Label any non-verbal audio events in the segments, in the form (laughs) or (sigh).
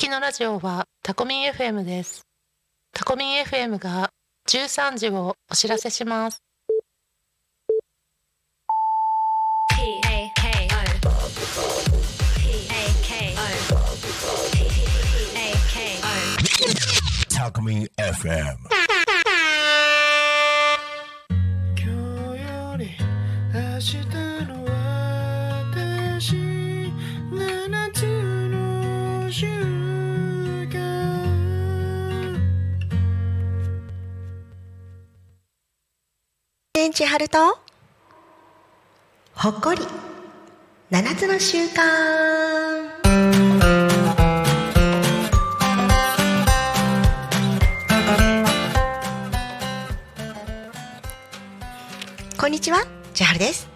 きのラジオはタコミン FM です。タコミン FM が13時をお知らせします。A K O Talkme FM. 天地春とほっこり。七つの習慣。こんにちは千春です。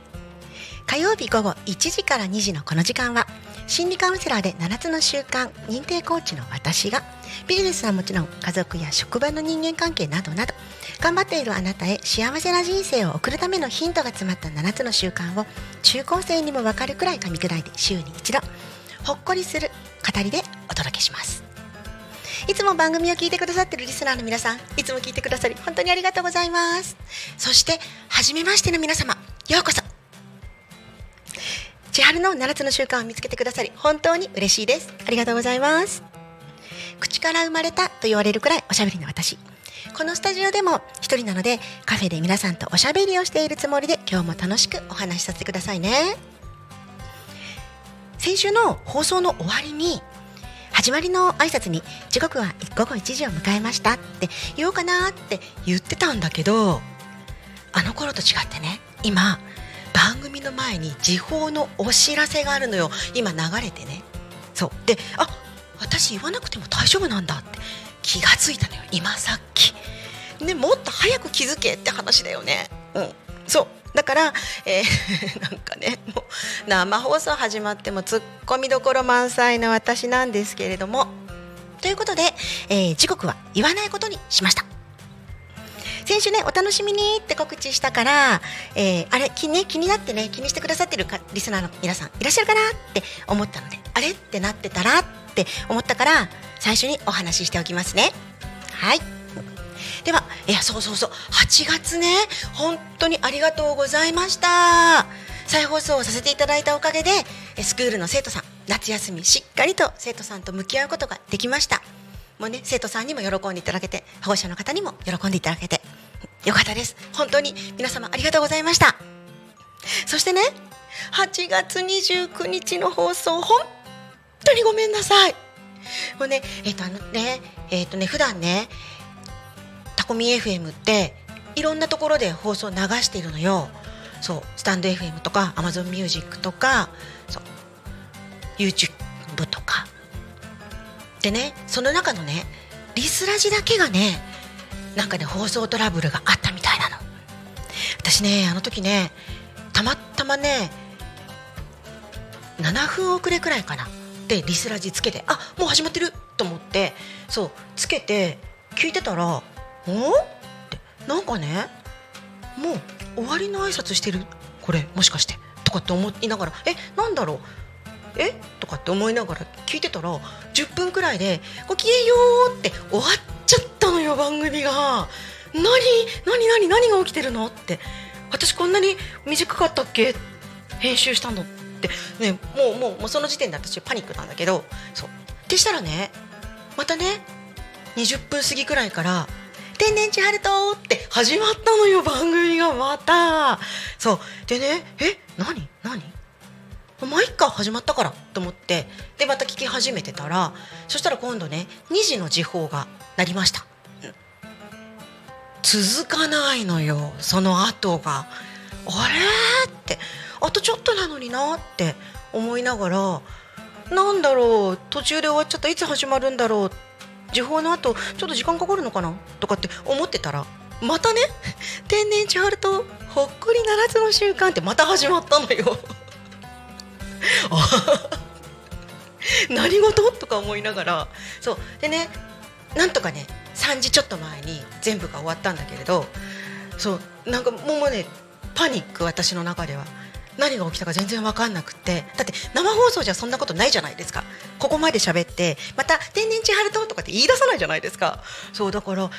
火曜日午後1時から2時のこの時間は心理カウンセラーで7つの習慣認定コーチの私がビジネスはもちろん家族や職場の人間関係などなど頑張っているあなたへ幸せな人生を送るためのヒントが詰まった7つの習慣を中高生にもわかるくらい噛み砕いて週に一度ほっこりする語りでお届けします。いつも番組を聞いてくださってるリスナーの皆さんいつも聞いてくださり本当にありがとうございます。そして初めましての皆様ようこそ。千春の7つの習慣を見つけてくださり本当に嬉しいです。ありがとうございます。口から生まれたと言われるくらいおしゃべりの私。このスタジオでも一人なのでカフェで皆さんとおしゃべりをしているつもりで今日も楽しくお話しさせてくださいね。先週の放送の終わりに始まりの挨拶に時刻は午後1時を迎えましたって言おうかなって言ってたんだけどあの頃と違ってね今番組の前に時報のお知らせがあるのよ。今流れてね。そう。であ私言わなくても大丈夫なんだって。気がついたのよ。今さっき。ねもっと早く気づけって話だよね。うん。そう。だから、えー (laughs) なんかねもう生放送始まってもツッコミどころ満載の私なんですけれども。ということで、えー時刻は言わないことにしました。先週ねお楽しみにって告知したから、えーあれ気,、ね、気になってね気にしてくださってるかリスナーの皆さんいらっしゃるかなって思ったのであれってなってたらって思ったから最初にお話ししておきますね。はい。ではいやそうそうそう。8月ね本当にありがとうございました。再放送をさせていただいたおかげでスクールの生徒さん夏休みしっかりと生徒さんと向き合うことができました。もうね生徒さんにも喜んでいただけて保護者の方にも喜んでいただけて。よかったです。本当に皆様ありがとうございました。そしてね8月29日の放送本当にごめんなさい。もうねえっ、とあのねえっ、とね普段ねタコミ FM っていろんなところで放送流しているのよ。そうスタンド FM とか Amazon Music とかそう YouTube とか。でねその中のねリスラジだけがねなんかね放送トラブルがあったみたいなの。私ねあの時ねたまたまね7分遅れくらいかな。でリスラジつけてあもう始まってると思ってそうつけて聞いてたら「お？ってなんかねもう終わりの挨拶してる？これもしかして。とかって思いながら「えなんだろう？え？とかって思いながら聞いてたら10分くらいで「ごきげんよう」って終わっちゃったのよ番組が。何何何何が起きてるのって。私こんなに短かったっけ？編集したのって。ねもうもうもうその時点で私パニックなんだけど。そう。でしたらねまたね20分過ぎくらいから「天然千春と」って始まったのよ番組がまた。そう。でねえ何何？まあいっか始まったからと思って。でまた聞き始めてたらそしたら今度ね2時の時報が鳴りました。続かないのよ。その後が。あれ？って。あとちょっとなのになって。思いながら。なんだろう。途中で終わっちゃった。いつ始まるんだろう。時報の後ちょっと時間かかるのかな？とかって思ってたらまたね「(laughs) 天然千春とほっこり7つの習慣」ってまた始まったのよ。(laughs) 何事？とか思いながら。そう。でねなんとかね3時ちょっと前に全部が終わったんだけれどそうなんかもうねパニック私の中では。何が起きたか全然分かんなくて。だって生放送じゃそんなことないじゃないですか。ここまで喋ってまた「天然地ハルト」とかって言い出さないじゃないですか。そうだから「へー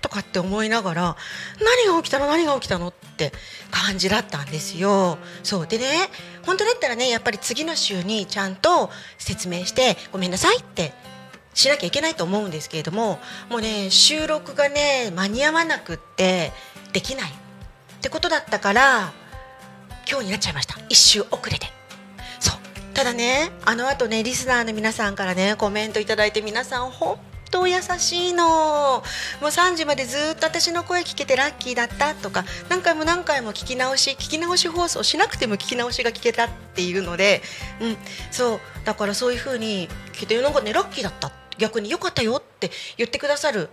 とかって思いながら何が起きたの？何が起きたの？って感じだったんですよ。そうでね本当だったらねやっぱり次の週にちゃんと説明してごめんなさいってしなきゃいけないと思うんですけれどももうね収録がね間に合わなくってできないってことだったから今日になっちゃいました。一周遅れて。そう。ただねあの後ねリスナーの皆さんからねコメントいただいて皆さん本当優しいの。もう3時までずっと私の声聞けてラッキーだったとか何回も何回も聞き直し聞き直し放送しなくても聞き直しが聞けたっていうので、うん、そう。だからそういう風に聞いてなんかねラッキーだった。っ逆に良かったよって言ってくださる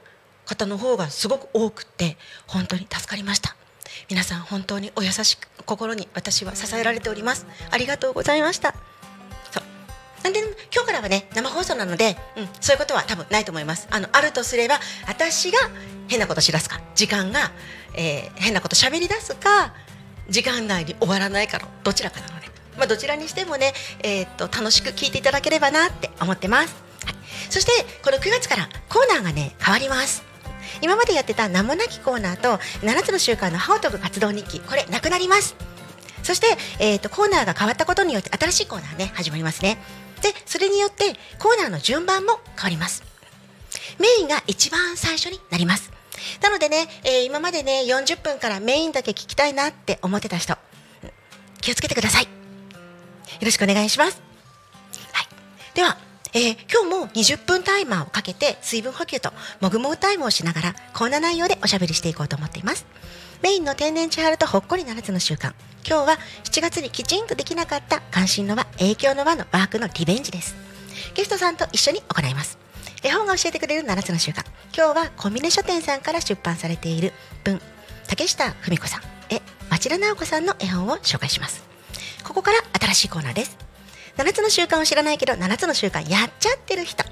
方の方がすごく多くって本当に助かりました。皆さん本当にお優しく心に私は支えられております。ありがとうございました。そう。なんで今日からはね生放送なので、うん、そういうことは多分ないと思います。あのあるとすれば私が変なことしだすか。時間が、えー変なこと喋り出すか時間内に終わらないかのどちらかなので、まあ、どちらにしてもね、えーっと楽しく聞いていただければなって思ってます、そしてこの9月からコーナーがね変わります。今までやってた名もなきコーナーと7つの習慣の歯を研ぐ活動日記これなくなります。そして、えー、とコーナーが変わったことによって新しいコーナーね始まりますね。でそれによってコーナーの順番も変わります。メインが一番最初になります。なのでね、えー今までね40分からメインだけ聞きたいなって思ってた人気をつけてください。よろしくお願いします、はい、では、えー今日も20分タイマーをかけて水分補給ともぐもぐタイムをしながらこんな内容でおしゃべりしていこうと思っています。メインの天然千春とほっこり7つの習慣。今日は7月にきちんとできなかった関心の輪影響の輪のワークのリベンジです。ゲストさんと一緒に行います。絵本が教えてくれる7つの習慣。今日はコンビネ書店さんから出版されている文。竹下文子さん。絵町田直子さんの絵本を紹介します。ここから新しいコーナーです。7つの習慣を知らないけど7つの習慣やっちゃってる人。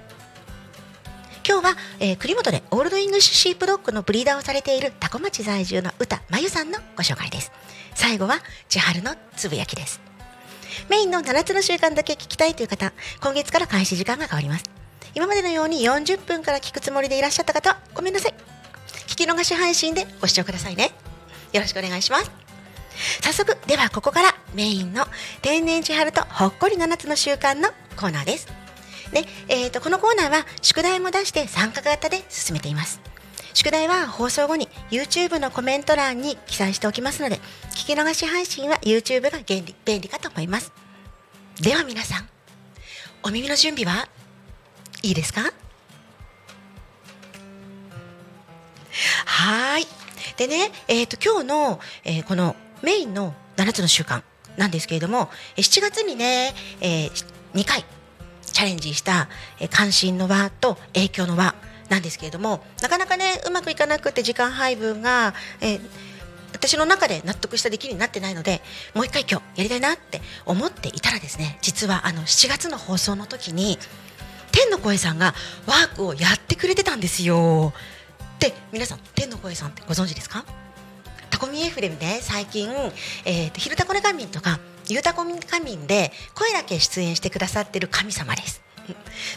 今日は、えー栗本でオールドイングリッシュシープドッグのブリーダーをされている多古町在住の歌まゆさんのご紹介です。最後は千春のつぶやきです。メインの7つの習慣だけ聞きたいという方今月から開始時間が変わります。今までのように40分から聞くつもりでいらっしゃった方ごめんなさい。聞き逃し配信でご視聴くださいね。よろしくお願いします。早速ではここからメインの天然千春とほっこり7つの習慣のコーナーです。ねえー、とこのコーナーは宿題も出して参加型で進めています。宿題は放送後に YouTube のコメント欄に記載しておきますので聞き逃し配信は YouTube が便利便利かと思います。では皆さんお耳の準備はいいですか？はーい。でね、えー、と今日の、えーこのメインの7つの習慣なんですけれども7月にね、え2回チャレンジした、関心の輪と影響の輪なんですけれどもなかなかねうまくいかなくて時間配分が、えー私の中で納得した出来になってないのでもう一回今日やりたいなって思っていたらですね実はあの7月の放送の時に天の声さんがワークをやってくれてたんですよ。で皆さん天の声さんってご存知ですか？タコミ F で最近、えーと「昼タコネカミン」とか「ゆうタコミカミン」で声だけ出演してくださってる神様です。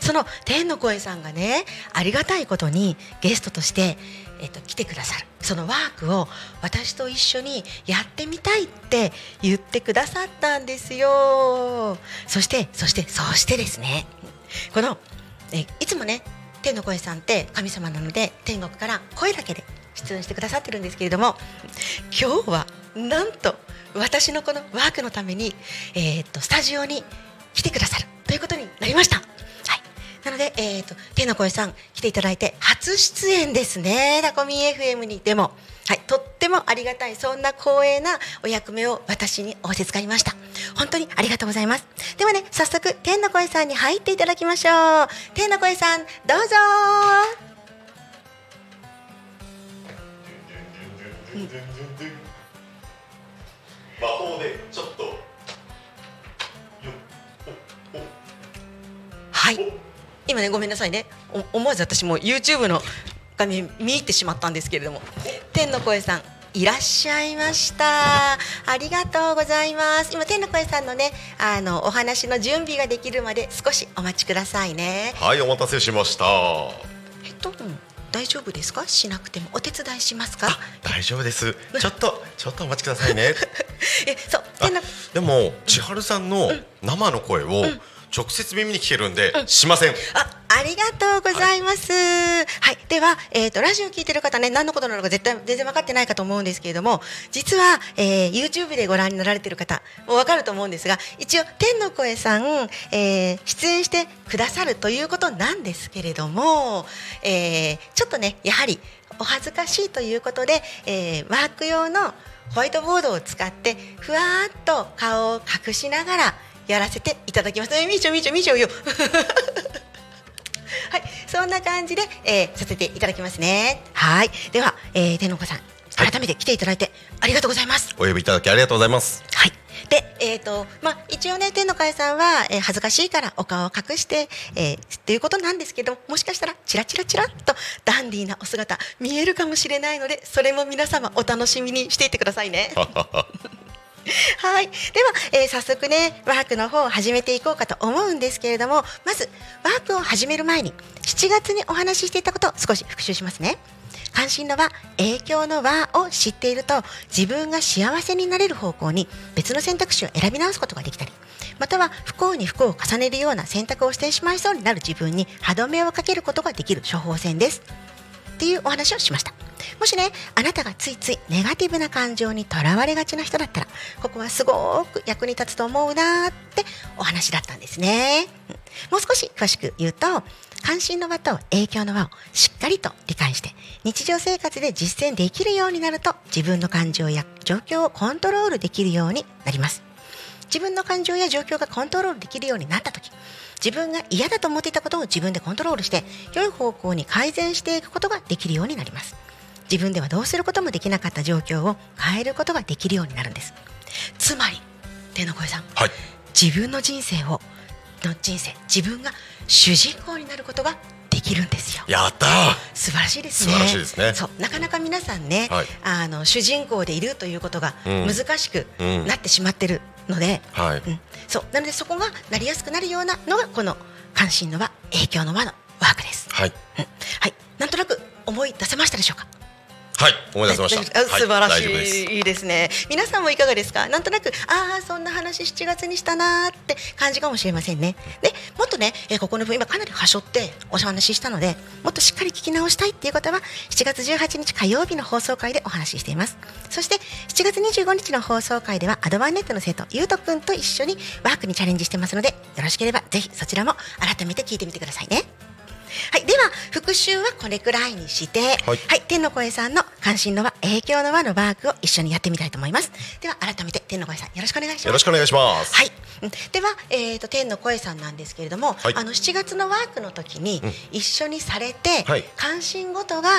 その天の声さんがねありがたいことにゲストとして、えっと来てくださる。そのワークを私と一緒にやってみたいって言ってくださったんですよ。そしてそしてそしてですね。このえいつもね天の声さんって神様なので天国から声だけで出演してくださってるんですけれども今日はなんと私のこのワークのために、えーっとスタジオに来てくださるということになりました。なので、えー、と天の声さん来ていただいて初出演ですね。タコミン FM にでも、はい、とってもありがたいそんな光栄なお役目を私に仰せつかりました。本当にありがとうございます。ではね早速天の声さんに入っていただきましょう。天の声さんどうぞ。魔法でちょっとよはい。今ねごめんなさいね。お思わず私も YouTube の画面見入ってしまったんですけれども。天の声さんいらっしゃいました。ありがとうございます。今天の声さんのねあのお話の準備ができるまで少しお待ちくださいね。はいお待たせしました。えっと、うん大丈夫ですか？しなくても。お手伝いしますか？大丈夫です。ちょっとちょっとお待ちくださいね。(laughs) えそうでも千春さんの生の声を直接耳に聞けるんでしませんあ、ありがとうございます。はい、では、えっ、と、ラジオ聞いてる方ね、何のことなのか絶対全然分かってないかと思うんですけれども。実は、えー YouTube でご覧になられてる方、もう分かると思うんですが、一応天の声さん、えー出演してくださるということなんですけれども。えーちょっとね、やはりお恥ずかしいということで、えーワーク用のホワイトボードを使ってふわーっと顔を隠しながらやらせていただきます。え見ちゃう見ちゃう見ちゃうよ。(laughs) はい、そんな感じで、えーさせていただきますね。はい、では、えー、天の子さん、はい改めて来ていただいてありがとうございます。お呼びいただきありがとうございますはい。で、えっ、と、まあ、一応ね、天の会さんは、えー恥ずかしいからお顔を隠して、えーっていうことなんですけど、もしかしたら、チラチラチラっとダンディーなお姿、見えるかもしれないので、それも皆様お楽しみにしていてくださいね。(laughs) (laughs) はい、では、えー早速ねワークの方を始めていこうかと思うんですけれどもまずワークを始める前に7月にお話ししていたことを少し復習しますね。関心の輪影響の輪を知っていると自分が幸せになれる方向に別の選択肢を選び直すことができたりまたは不幸に不幸を重ねるような選択をしてしまいそうになる自分に歯止めをかけることができる処方箋です。っていうお話をしました。もしねあなたがついついネガティブな感情にとらわれがちな人だったらここはすごく役に立つと思うなーってお話だったんですね。うんもう少し詳しく言うと関心の輪と影響の輪をしっかりと理解して日常生活で実践できるようになると自分の感情や状況をコントロールできるようになります。自分の感情や状況がコントロールできるようになった時自分が嫌だと思っていたことを自分でコントロールして良い方向に改善していくことができるようになります。自分ではどうすることもできなかった状況を変えることができるようになるんです。つまり天の声さん。はい。自分の人生をの人生自分が主人公になることができるんですよ。やったー。素晴らしいですね。素晴らしいですね。そう。なかなか皆さんね、はい。あの主人公でいるということがうん。難しくうん。なってしまってるので、はい。うん、そう。なのでそこがなりやすくなるようなのがこの関心の輪影響の輪のワークです、はい。うん、はい。なんとなく思い出せましたでしょうか？はい思い出せました。あ素晴らしはい大丈夫です。い、いいですね。皆さんもいかがですか？なんとなくああそんな話7月にしたなーって感じかもしれませんね。でもっとね、えーここの分今かなりはしょってお話ししたのでもっとしっかり聞き直したいっていう方は7月18日火曜日の放送回でお話ししています。そして7月25日の放送回ではアドバンネットの生徒ゆうとくんと一緒にワークにチャレンジしてますのでよろしければぜひそちらも改めて聞いてみてくださいねはい、では復習はこれくらいにして、はい。天の声さんの関心の輪、影響の輪のワークを一緒にやってみたいと思います。では改めて天の声さんよろしくお願いします。よろしくお願いします。はい、うん。では、えー、と天の声さんなんですけれども、はい。あの7月のワークの時にうん。一緒にされて、はい。関心ごとが、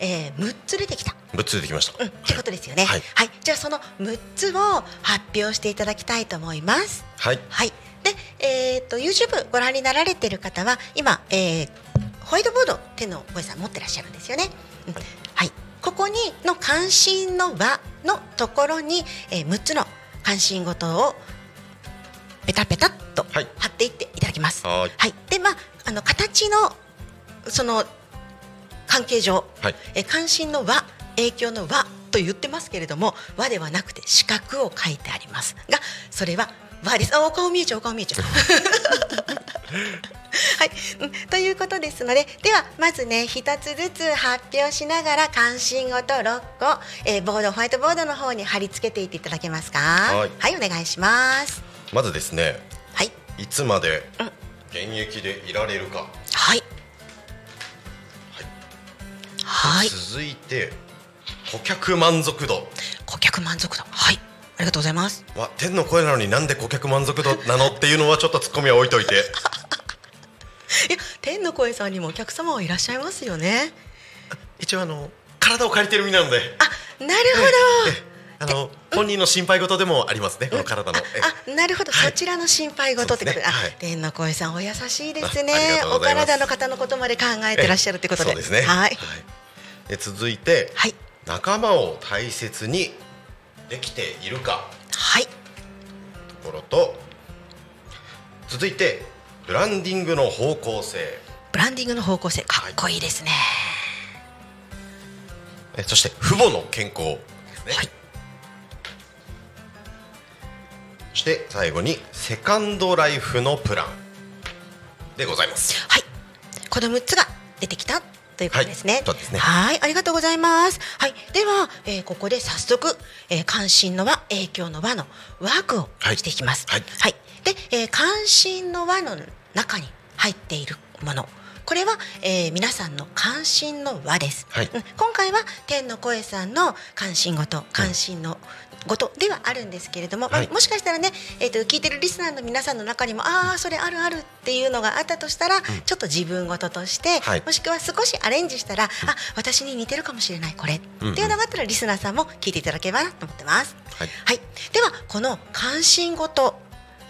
えー、6つ出てきた。ぶっついてきました。うん、ってことですよね。ははい。い、じゃあその6つを発表していただきたいと思います。はい。はい。で、えっ、と YouTube ご覧になられている方は今、えーホワイトボード天の声さん持ってらっしゃるんですよね。うんはい。ここにの関心の輪のところに、えー、6つの関心事をペタペタっとはい貼っていっていただきます。はーいはい。で、まああの形のその関係上、はいえー関心の輪影響の輪と言ってますけれども輪ではなくて四角を書いてありますがそれは輪ですあお顔見えちゃうお顔見えちゃう (laughs) (laughs) はい、うんということですのでではまずね一つずつ発表しながら関心事6個、えーボードホワイトボードの方に貼り付けていっていただけますか？はい。お願いします。まずですねはい。いつまでうん。現役でいられるか。はい。はい。続いて顧客満足度。顧客満足度。はい。ありがとうございます。は天の声なのになんで顧客満足度なの？っていうのはちょっとツッコミは置いといて (laughs) いや天の声さんにもお客様はいらっしゃいますよね。一応あの体を借りてる身なので。あなるほど。あの本人の心配事でもありますねこの体の。えあ、なるほど、はい。そちらの心配事ってことね。はい、天の声さんお優しいですね。お体の方のことまで考えてらっしゃるってことで。そうですね。はい。で続いてはい。仲間を大切にできているか。はい。ところと続いてブランディングの方向性。ブランディングの方向性。かっこいいですね。えそして父母の健康ですね、はい。そして最後にセカンドライフのプランでございます。はい。この6つが出てきたということですね。はい。ね。はい。ありがとうございます。はい、では、えーここで早速、えー関心の輪、影響の輪のワークをはい。していきます。はいで、えー関心の輪の中に入っているもの。これは、えー皆さんの関心の輪です、はい。うん。今回は天の声さんの関心事関心のことではあるんですけれども、まあはい。もしかしたらね、えー、と聞いてるリスナーの皆さんの中にもああそれあるあるっていうのがあったとしたら、ちょっと自分事として、はい。もしくは少しアレンジしたら、あ私に似てるかもしれないこれ、うんうん。っていうのがあったらリスナーさんも聞いていただければなと思ってます。はい。はい、ではこの関心事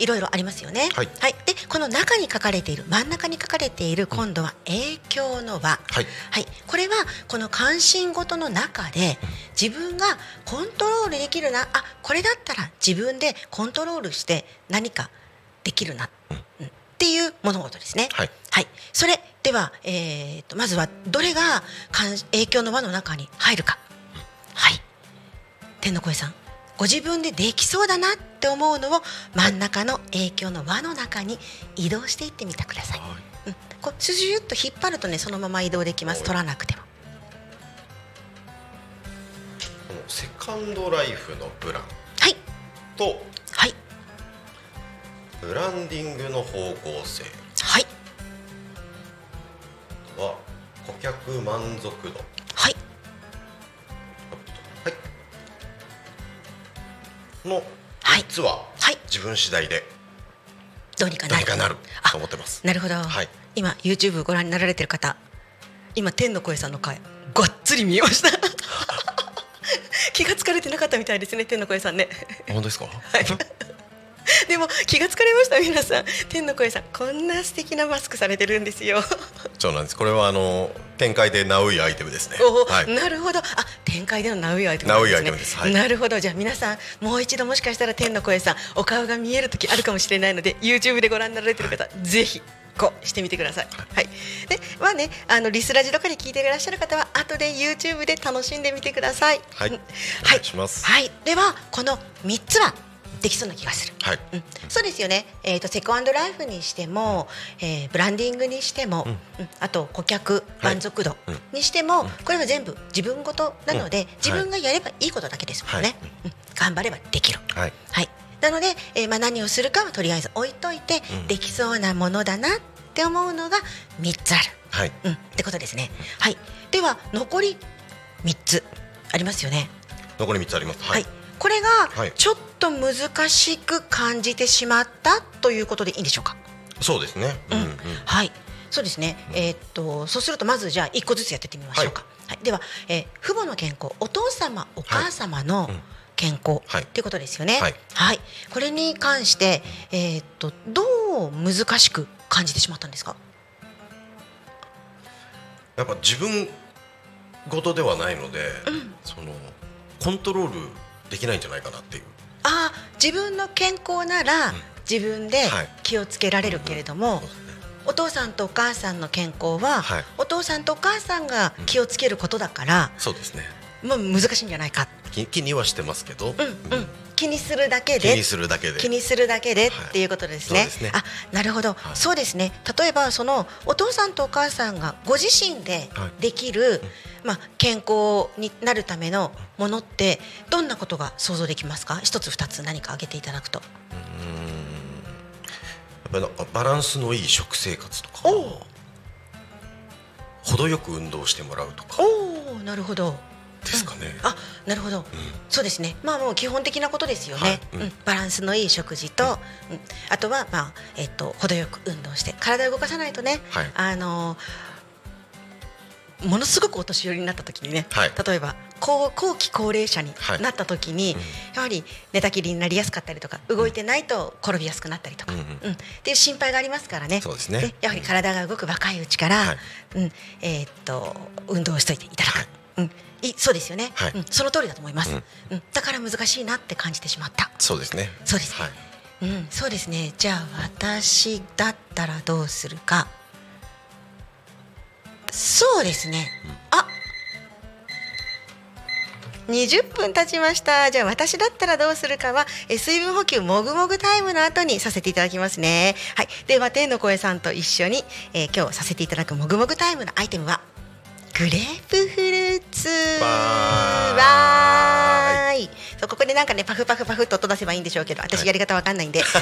いろいろありますよね。はい。でこの中に書かれている真ん中に書かれている今度は影響の輪。はい。はい、これはこの関心事の中で自分がコントロールできるな。あこれだったら自分でコントロールして何かできるな、うん。っていう物事ですね。はい。はい、それでは、えー、とまずはどれが関影響の輪の中に入るか。はい。天の声さんご自分でできそうだなって思うのを真ん中の影響の輪の中に移動していってみてください。うん、こうシュシュッと引っ張るとねそのまま移動できます。はい。取らなくても。このセカンドライフのプラン。はい。とはい。ブランディングの方向性。はい。は顧客満足度。はいのはい。3つははい。自分次第でどうにかなる。なるあと思ってます。なるほど、はい。今 YouTube ご覧になられてる方今天の声さんの回がっつり見えました。(laughs) 気がつかれてなかったみたいですね天の声さんね。本当ですか？はい (laughs) でも気がつかれました皆さん。天の声さんこんな素敵なマスクされてるんですよ。(laughs) そうなんです。これはあの展開でナウイアイテムですね。はい。なるほど。あ展開でのナウイアイテムなんナウイアイテムです。はい。なるほど。じゃあ皆さんもう一度もしかしたら天の声さんお顔が見える時あるかもしれないので YouTube でご覧になられてる方、ぜひこうしてみてください。はい。で、まあね、あのリスラジとかで聞いていらっしゃる方は後で YouTube で楽しんでみてください。はい。うんお願いします。はい。ではこの三つはできそうな気がする。はい。うん、そうですよね、えー、とセコアンドライフにしても、えーブランディングにしても、うん。あと顧客満足度うん。にしても、これは全部自分ごとなので、うん。自分がやればいいことだけですもんね、はい。うん。頑張ればできる。はい。はい、なので、えーまあ、何をするかはとりあえず置いといて、うん。できそうなものだなって思うのが3つある、はい。うん、ってことですね。はい、では残り3つありますよね。残り三つあります。は、はいいこれがはい。ちょっと難しく感じてしまったということでいいんでしょうか？そうですね。うん。うんはい、そうですね。えーっとそうするとまずじゃあ一個ずつやってみましょうか。はい、では、えー父母の健康、お父様、お母様のうん。健康、はい。っていうことですよね。はい。これに関してえーっとどう難しく感じてしまったんですか？やっぱ自分事ではないので、そのコントロールできないんじゃないかなっていう。ああ、自分の健康なら、自分ではい。気をつけられるけれども、お父さんとお母さんの健康は、はい。お父さんとお母さんが気をつけることだから、そうですね。もう難しいんじゃないか。気気にはしてますけど、うんうん、気にするだけで気にするだけで。気にするだけではい。っていうことですね。そうですね。あ、なるほど、はい。そうですね。例えばそのお父さんとお母さんがご自身ではい。できる、まあ健康になるためのものってどんなことが想像できますか？一つ二つ何か挙げていただくと。やっぱりバランスのいい食生活とか。程よく運動してもらうとか。おお、なるほど。ですかね、あ、なるほど。そうですね。まあもう基本的なことですよね。はい。うん。うん、バランスのいい食事と、うん、あとはまあえっと程よく運動して体を動かさないとね、はい。あのものすごくお年寄りになった時にね、はい。例えば後後期高齢者にはい。なった時に、やはり寝たきりになりやすかったりとか動いてないと転びやすくなったりとか、ううんん。っていう心配がありますからね。そうですね。やはり体が動く若いうちから、はい。うん。えーっと運動をしといていただく、うん、いそうですよね、はい。うん、その通りだと思います、ううん。んだから難しいなって感じてしまった。そうですね。そうですね。はい。うん、そうですね。じゃあ私だったらどうするか。そうですね。あ、20分経ちました。じゃあ私だったらどうするかは、え水分補給もぐもぐタイムの後にさせていただきますね。はい。では天の声さんと一緒に、えー今日させていただくもぐもぐタイムのアイテムはグレープフルーツ。わーい。そうここでなんかねパフパフパフっと音出せばいいんでしょうけど、私やり方わかんないんで。(laughs)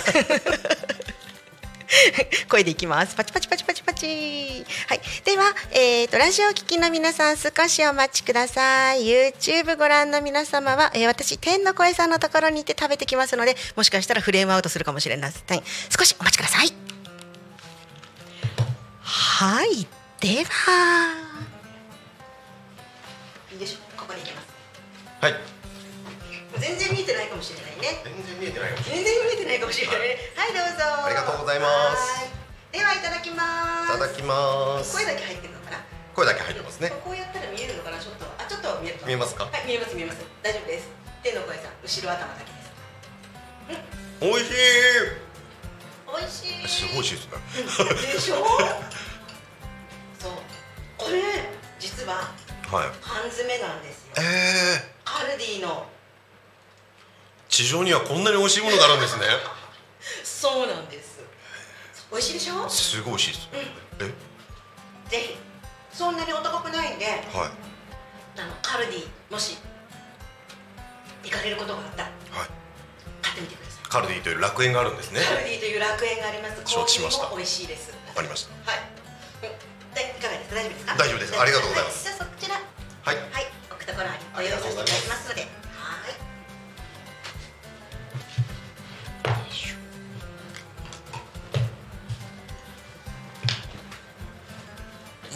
声でいきます。パチパチパチパチパチ。はい。では、えっ、と、ラジオを聞きの皆さん、少しお待ちください。YouTube ご覧の皆様は、えー私、天の声さんのところに行って食べてきますので、もしかしたらフレームアウトするかもしれません。少しお待ちください。はい。では。ここに行きます。はい全然見えてないかもしれないね。全然見えてないかもしれ全然見えてないかもしれないね。はい、どうぞ。ありがとうございますはい。では、いただきます。ないただきます声だけ入ってるのかな。声だけ入ってますねこうやったら見えるのかな、ちょっと、あ、ちょっと見える。見えますか？はい、見えます、見えます。大丈夫です。天の声さん、後ろ頭だけです。美味し美味しい。いすごい美味しいですねでしょ？(laughs) そう。これ、実ははい缶詰なんですよ。えー、カルディの。地上にはこんなに美味しいものがあるんですね (laughs) そうなんです。美味しいでしょ？すごい美味しいですえ？ぜひ。そんなにお高くないんで、はいあのカルディ、もし。行かれることがあったら、はい買ってみてください。カルディという楽園があるんですねカルディという楽園があります。承知しまし美味しいです。わかりましたはい。うんで、いかがですか？大丈夫ですか。大丈夫ですありがとうございますはじゃあ、そちら。はいはい、置くところにご用意させていただきますので。は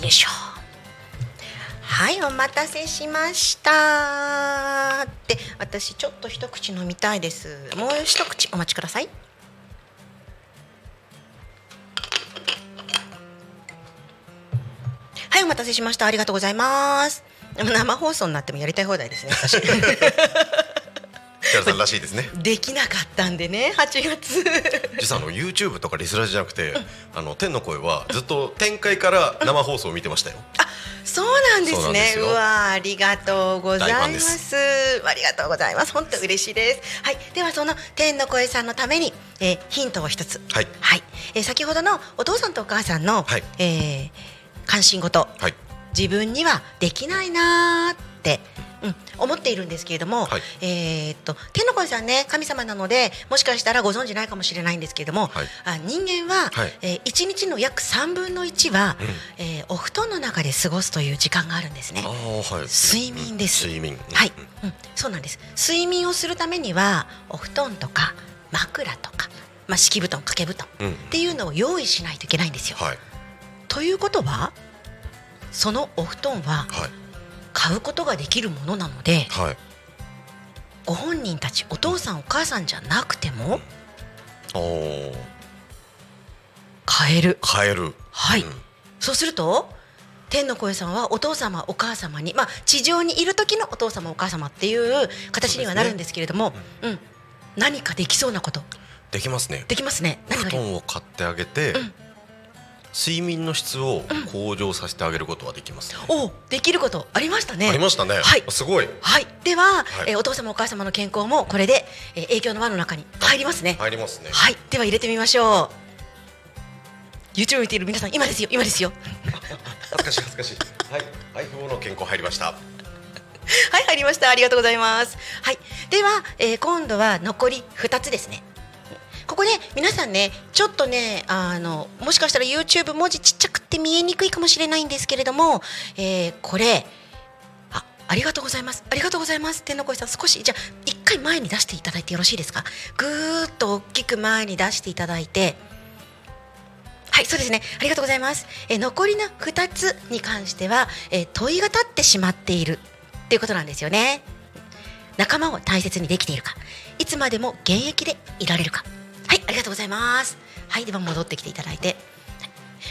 い。よいしょ。はい、お待たせしました。で、私ちょっと一口飲みたいです。もう一口お待ちください。はい、お待たせしました。ありがとうございます。生放送になってもやりたい放題ですね。私キャラさんらしいですねできなかったんでね、8月。実はあの YouTube とかリスラジじゃなくて、あの天の声はずっと展開から生放送を見てましたよ。そうなんですね。そうわあ、ありがとうございま。すありがとうございます。本当嬉しいです。はい、ではその天の声さんのために、えーヒントを一つ。はいはい、えー先ほどのお父さんとお母さんの、はいえー関心事、はい自分にはできないなーって、うん、思っているんですけれども、はい。えーっと天の声さんね神様なのでもしかしたらご存知ないかもしれないんですけれども、はい。あ人間は、はい。えー、1日の約3分の1は、うん。えーお布団の中で過ごすという時間があるんですね。はい。睡眠です。睡眠。はい。うん、うん、そうなんです。睡眠をするためにはお布団とか枕とか、まあ、敷布団掛け布団うん。っていうのを用意しないといけないんですよ。はい。ということはそのお布団ははい。買うことができるものなのではい。ご本人たちお父さんお母さんじゃなくても買える。買える。はい。うん。そうすると天の声さんはお父様お母様にまあ地上にいる時のお父様お母様っていう形にはなるんですけれどもう、ん、何かできそうなこと。できますね。できますね。布で団を買ってあげて、睡眠の質を向上させてあげることはできますね。おできることありましたねありましたね。はいすごい。はいでは、いえーお父様お母様の健康もこれで、えー影響の輪の中に入りますね入りますね。はいでは入れてみましょう YouTube 見ている皆さん今ですよ今ですよ恥ずかしい恥ずかしい。はい。相棒の健康入りました。はい入りましたありがとうございますはいでは、えー今度は残り2つですねここで皆さんねちょっとねあのもしかしたら YouTube 文字ちっちゃくて見えにくいかもしれないんですけれども、えーこれあありがとうございますありがとうございます天の声さん少しじゃあ一回前に出していただいてよろしいですか？ぐーっと大きく前に出していただいてはい、そうですね。ありがとうございます。えー残りの2つに関しては、えー問いが立ってしまっているっていうことなんですよね。仲間を大切にできているか、いつまでも現役でいられるか。はい、ありがとうございます。はい、では戻ってきていただいて。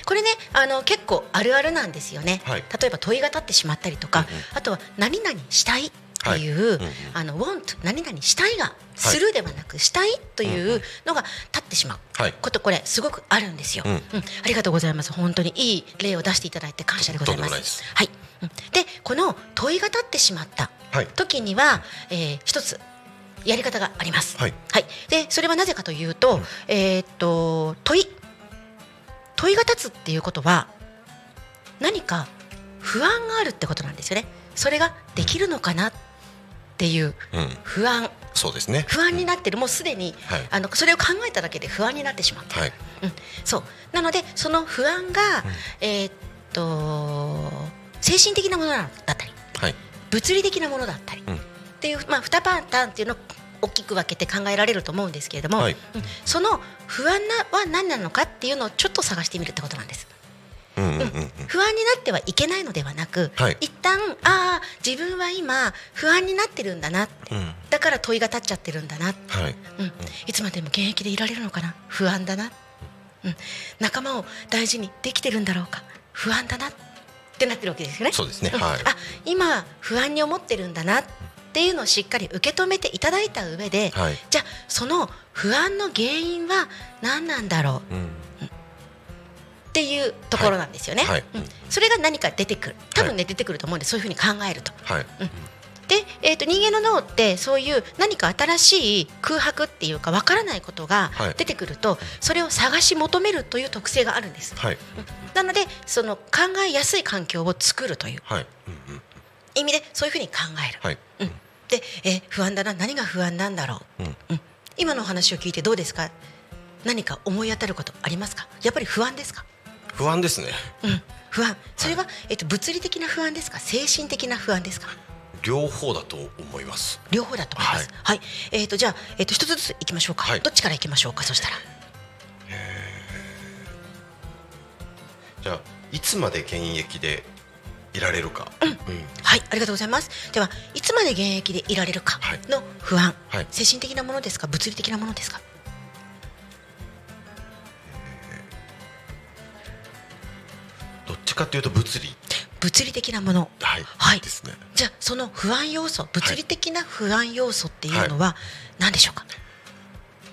これねあの結構あるあるなんですよね、はい。例えば問いが立ってしまったりとか、うんうん。あとは何々したいっていう、はい。うんうんあの want 何々したいがするではなく、したいというのが立ってしまう。はい。ことこれすごくあるんですよ、うん。うん。ありがとうございます。本当にいい例を出していただいて感謝でございます。はい、うん。でこの問いが立ってしまったはい。時には、えー一つやり方があります。はい。でそれはなぜかというと、うん。えーっと問い。問いが立つっていうことは何か不安があるってことなんですよね。それができるのかなっていううん。不安。そうですね。不安になってる。もうすでに、はい。あのそれを考えただけで不安になってしまってる。はい。うん、そう。なのでその不安が、えーっと精神的なものだったりはい。物理的なものだったり、うんっていう、まあ、2パターンっていうのを大きく分けて考えられると思うんですけれども、はい。うん。その不安なは何なのかっていうのをちょっと探してみるってことなんです。うんうんうんうん。不安になってはいけないのではなく、はい。一旦ああ自分は今不安になってるんだな。うん。だから問いが立っちゃってるんだな、はい。うん、いつまでも現役でいられるのかな。不安だな、うん、仲間を大事にできてるんだろうか。不安だな。ってなってるわけですよね。そうですね。うん。はいあ今不安に思ってるんだなっていうのをしっかり受け止めていただいた上で、はい。じゃあその不安の原因は何なんだろう？うん。っていうところなんですよね。はい。うん。それが何か出てくる。多分ね、出てくると思うんでそういうふうに考えると。はい。で、えー、と人間の脳ってそういう何か新しい空白っていうかわからないことがはい。出てくると、それを探し求めるという特性があるんです。はい。なのでその考えやすい環境を作るという。はい。うんうん意味でそういうふうに考える。はい。うん、で、えー不安だな何が不安なんだろう、うん。うん。今のお話を聞いてどうですか？何か思い当たることありますか？やっぱり不安ですか、不安ですね。うん、不安。それは、えっと物理的な不安ですか？精神的な不安ですか？両方だと思います。両方だと思います。はい、えっ、とじゃあ、えっと一つずついきましょうか、はい。どっちからいきましょうか？そしたら。じゃあいつまで現役でいられるか。うん。はいありがとうございます。ではいつまで現役でいられるかはい。の不安、はい。精神的なものですか？物理的なものですか？どっちかというと物理。物理的なもの。はい。はい。ですね。じゃあその不安要素物理的な不安要素っていうのは何でしょうか、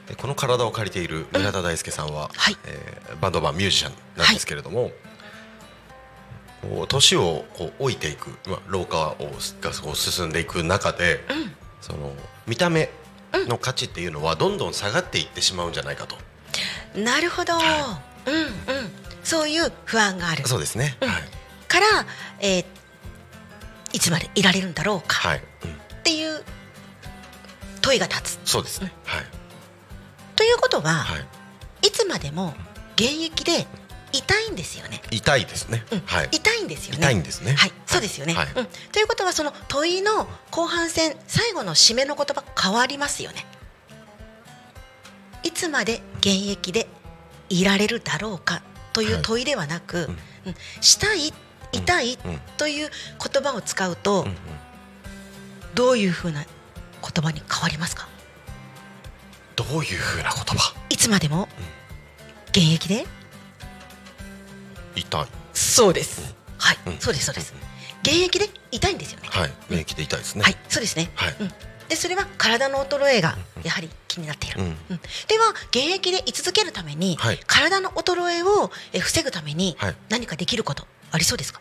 でこの体を借りている村田大輔さんは、はい。えーバンドマンミュージシャンなんですけれども、こう年をこう老いていく、まあ、老化をがこう進んでいく中で、うん。その見た目の価値っていうのはどんどん下がっていってしまうんじゃないかと、なるほど、はうんうん。そういう不安がある。そうですね、うん。はい、から、えーいつまでいられるんだろうか。はい。うん、っていう問いが立つ。そうです。ね、はい。ということは、はい、い、つまでも現役でいたいんですよね。痛いですね、うん。はい、痛いんですよね。痛いんですね。はい、そうですよね。はい。うん、ということはその問いの後半戦最後の締めの言葉変わりますよね。いつまで現役でいられるだろうかという問いではなく、うん。うん。したい痛いうん。という言葉を使うと、どういうふうな言葉に変わりますか？どういうふうな言葉？いつまでも現役で痛いそうです。はい、うんそうですそうです。現役で痛いんですよね。はい免疫で痛いですねはい、そうですね。はいうん。でそれは体の衰えがやはり気になっている。うんうんでは現役で居続けるために、はい体の衰えをえ防ぐためにはい何かできることありそうですか？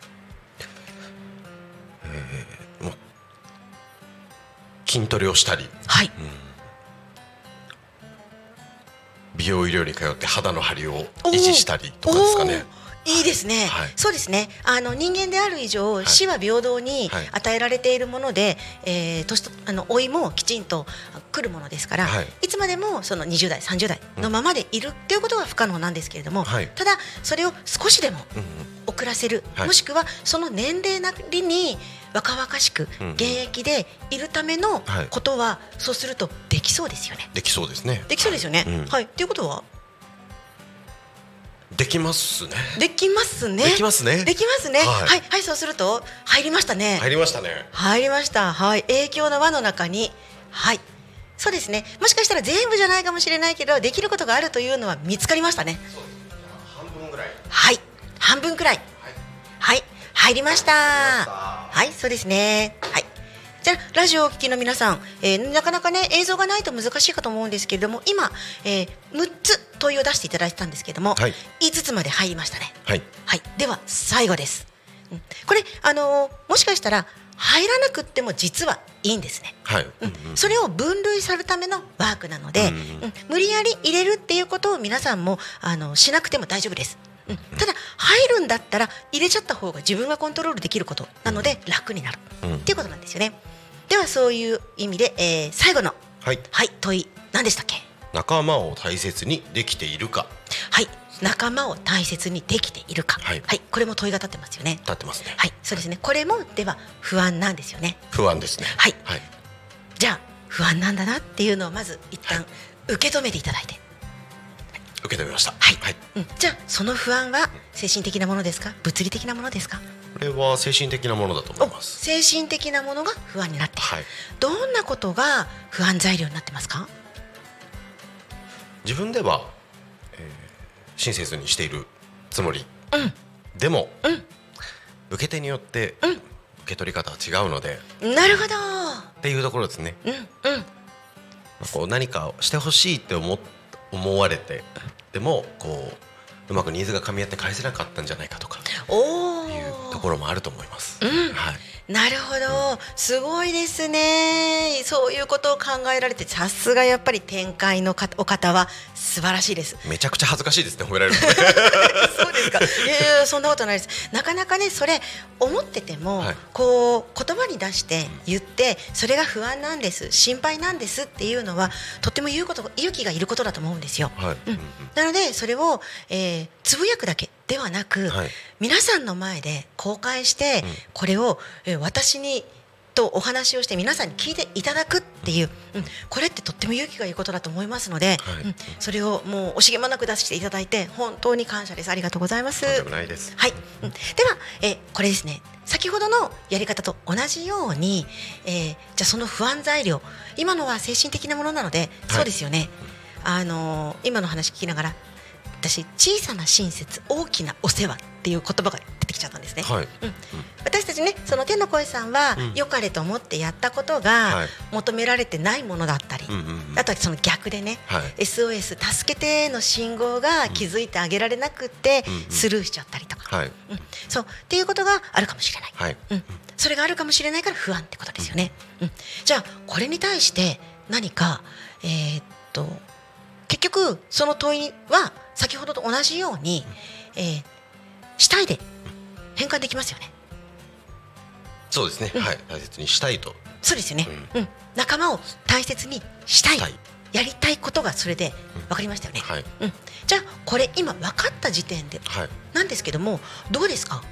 筋トレをしたりはい。美容医療に通って肌の張りを維持したりとかですかね。いいですね、はい。そうですね。あの人間である以上、い。死は平等にはい。与えられているもので、えー年とあの老いもきちんと来るものですから、はい。い、つまでもその20代30代のままでいるっていうことは不可能なんですけれども、はい。ただそれを少しでもうんうん。遅らせる、はい。もしくはその年齢なりに若々しくうん現役でいるためのはい。ことは、そうするとできそうですよね。できそうですね。できそうですよね。うん。はい。ということはできますね。できますね。できますね。できますね。は、はいいはい、そうすると入りましたね。入りましたね。入りました。はい、影響の輪の中に、はい。そうですね。もしかしたら全部じゃないかもしれないけど、できることがあるというのは見つかりましたね。半分ぐらい。はい、半分くらいはい、入りましたはいそうですねはいじゃあラジオをお聞きの皆さん、えーなかなかね映像がないと難しいかと思うんですけれども今、えー、6つ問いを出していただいてたんですけれども、はい。5つまで入りましたね。はい。はい、では最後です。うん。これあのーもしかしたら入らなくっても実はいいんですね。はい、うん。それを分類するためのワークなので、うんうん無理やり入れるっていうことを皆さんもあのしなくても大丈夫です。うん。ただ入るんだったら入れちゃった方が自分がコントロールできることなので楽になる、うん。っていうことなんですよね。ではそういう意味で、えー最後のはい。はい問い何でしたっけ？仲間を大切にできているか。はい。仲間を大切にできているか。はい。これも問いが立ってますよね。立ってますね、はい、そうですね。これもでは不安なんですよね。不安ですね。はい。はい。じゃあ不安なんだなっていうのをまず一旦受け止めていただいて、受け止めました。はい、はい、うん、じゃあその不安は精神的なものですか、物理的なものですか？これは精神的なものだと思います。精神的なものが不安になって。はい。どんなことが不安材料になってますか？自分では、えー親切にしているつもり。うん、でも、うん。受け手によって、うん。受け取り方は違うので。なるほど。っていうところですね。うん、うん、こう何かをしてほしいって思っ思われてでもこううまくニーズが噛み合って返せなかったんじゃないかとか。いうところもあると思います。うんはい、なるほど、すごいですね。そういうことを考えられて、さすがやっぱり展開のかお方は素晴らしいです。めちゃくちゃ恥ずかしいですね褒められる (laughs) そうですか。いやそんなことないです。なかなかねそれ思ってても、はいこう言葉に出して言ってそれが不安なんです心配なんですっていうのはとっても言うこと勇気がいることだと思うんですよ。はい、うんなのでそれを、えーつぶやくだけではなく、はい。皆さんの前で公開して、うん。これを、えー私にとお話をして皆さんに聞いていただくっていう、うん。これってとっても勇気がいいことだと思いますので、はい。うん。それをもう惜しげもなく出していただいて本当に感謝です。ありがとうございます。はい、うん。では、えーこれですね。先ほどのやり方と同じように、えーじゃあその不安材料今のは精神的なものなので、そうですよね、あのー今の話聞きながら私小さな親切大きなお世話っていう言葉が出てきちゃったんですね、はい、うん、私たちねその天の声さんは、うん。良かれと思ってやったことはがい。求められてないものだったり、うんうんうん。あとはその逆でね、はい。SOS 助けての信号が気づいてあげられなくって、スルーしちゃったりとか、はい。うん、そう。っていうことがあるかもしれない、はい。うん、それがあるかもしれないから不安ってことですよね、うん。じゃあこれに対して何かえーっと結局その問いは先ほどと同じように、えーしたいで変換できますよね。そうですね、はい。大切にしたいと。そうですよね、うん。仲間を大切にしたい。やりたいことがそれで分かりましたよね、はい。うん、じゃあこれ今分かった時点ではい。なんですけどもどうですか？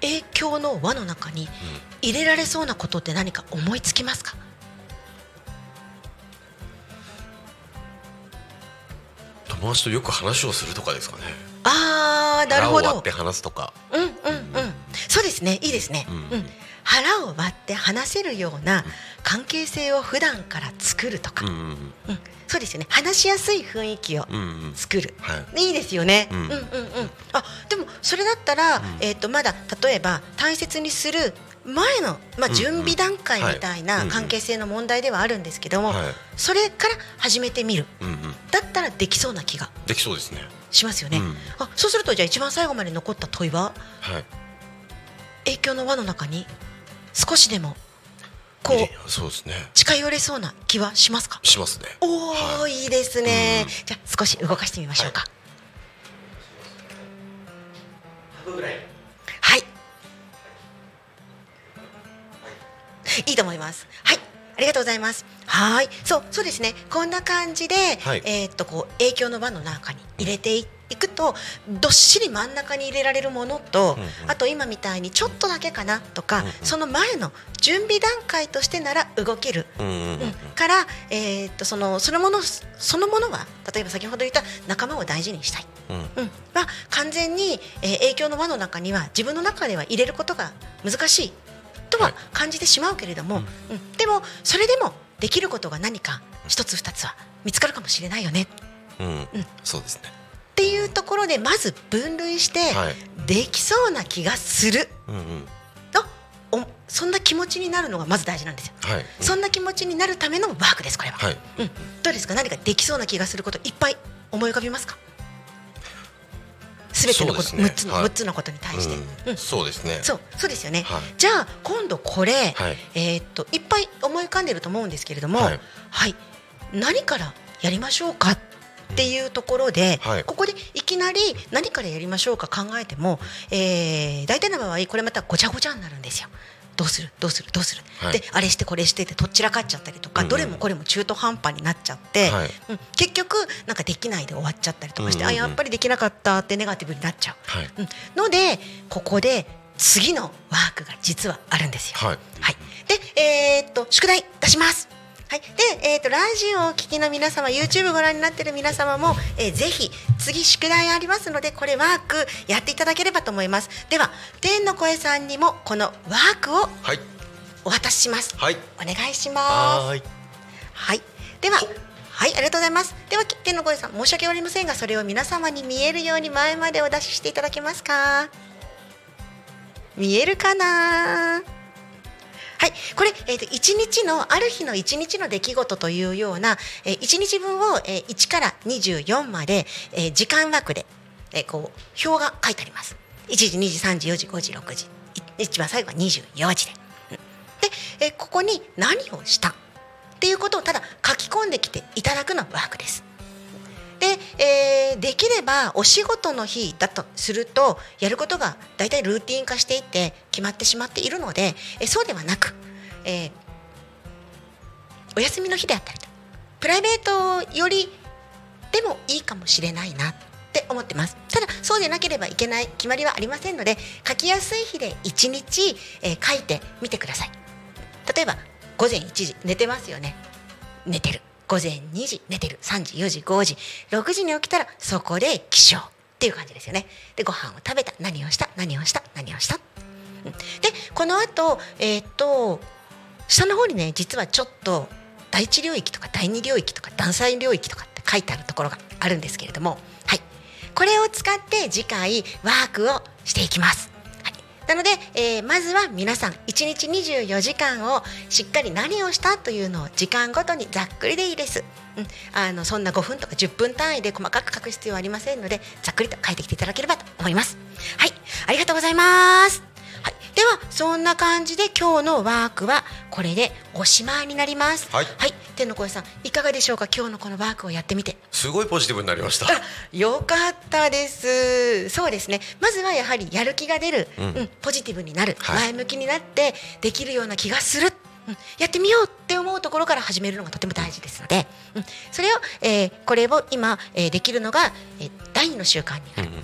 影響の輪の中に入れられそうなことって何か思いつきますか？友達とよく話をするとかですかね。あーなるほど。腹を割って話すとか。うんうんうん。そうですねいいですね、うん。うん。腹を割って話せるような関係性を普段から作るとか、うんうんうん。そうですよね。話しやすい雰囲気をうんうん。うん作る、はい。いいですよね。ううんん、うん、うん。あ、でもそれだったら、ん。えっ、とまだ例えば大切にする前のまあうん準備段階みたいはない関係性の問題ではあるんですけども、はい。それから始めてみる。だったらできそうな気ができそうですね。しますよね。うん。あ、そうするとじゃあ一番最後まで残った問いは？はい。影響の輪の中に少しでもこうそうですね。近寄れそうな気はしますか？しますね。おお、はい。いいですね、うん。じゃあ少し動かしてみましょうか。はい。いいと思います。はい。ありがとうございます。はい。そう、そうですね。こんな感じで、はいえーっと、こう影響の輪の中に入れていくと。どっしり真ん中に入れられるものと、うんうんあと今みたいにちょっとだけかなとか、うんうんその前の準備段階としてなら動ける。うんから、えーっとそのそのものそのものは例えば先ほど言った仲間を大事にしたい、うんうん、は完全に、えー影響の輪の中には自分の中では入れることが難しいとははい感じてしまうけれども、うんうん。でもそれでもできることが何か一つ二つは見つかるかもしれないよね。うん。うん。そうですね。っていうところでまず分類してはい。できそうな気がする。うんうん。とおそんな気持ちになるのがまず大事なんですよ。はい。そんな気持ちになるためのワークですこれは。はい。うん、どうですか？何かできそうな気がすることいっぱい思い浮かびますか？すべてのこと、ね。6つの、はい。6つのことに対して、ううんん。そうですね。そうそうですよね、はい。じゃあ今度これ、はい。えーっといっぱい思い浮かんでると思うんですけれどもはい。はい、何からやりましょうかっていうところで、はい。ここでいきなり何からやりましょうか考えても、えー大体の場合これまたごちゃごちゃになるんですよ。どうする？どうする？どうする、はい。であれしてこれしてってとっちらかっちゃったりとか、うんうん。どれもこれも中途半端になっちゃって、はい。うん。結局なんかできないで終わっちゃったりとかして、うんうんうん。あやっぱりできなかったってネガティブになっちゃう。はい。うん、のでここで次のワークが実はあるんですよ。はい。はい、で、えーっと宿題出します。はい、で、えーっとラジオをお聞きの皆様、YouTube ご覧になっている皆様も、えーぜひ次宿題ありますので、これワークやっていただければと思います。では、天の声さんにもこのワークをはいお渡しします。はいお願いします。はーいはい、では。はい、ありがとうございます。では、天の声さん、申し訳ありませんが、それを皆様に見えるように前までお出ししていただけますか？見えるかな？はい、これ、えっ、と、一日のある日の一日の出来事というような、えー、一日分を、えー、1から24まで、えー、時間枠で、えー、こう表が書いてあります。1時、2時、3時、4時、5時、6時、一番最後は24時で。で、えー、ここに何をしたっていうことをただ書き込んできていただくのがワークです。で、えーできればお仕事の日だとするとやることが大体ルーティン化していって決まってしまっているので、えーそうではなく、えーお休みの日であったりとプライベートよりでもいいかもしれないなって思ってます。ただそうでなければいけない決まりはありませんので書きやすい日で1日、えー書いてみてください。例えば午前1時寝てますよね。寝てる。午前2時寝てる3時4時5時6時に起きたらそこで起床っていう感じですよね。でご飯を食べた何をした何をした何をした。でこの後えーっと下の方にね実はちょっと第一領域とか第二領域とか段差領域とかって書いてあるところがあるんですけれどもはい。これを使って次回ワークをしていきます。はいなので、えーまずは皆さん1日24時間をしっかり何をしたというのを時間ごとにざっくりでいいです。うん、あのそんな5分とか10分単位で細かく書く必要はありませんのでざっくりと書いてきていただければと思います。はい、ありがとうございます。はい、ではそんな感じで今日のワークはこれでおしまいになります。はい天の声さんいかがでしょうか？今日のこのワークをやってみて。すごいポジティブになりましたあよかったです。そうですね。まずはやはりやる気が出る、ううんんポジティブになる、はい前向きになってできるような気がする。うんやってみようって思うところから始めるのがとても大事ですので、うんそれを、えーこれを今、えーできるのが、えー第二の習慣になる。うんうん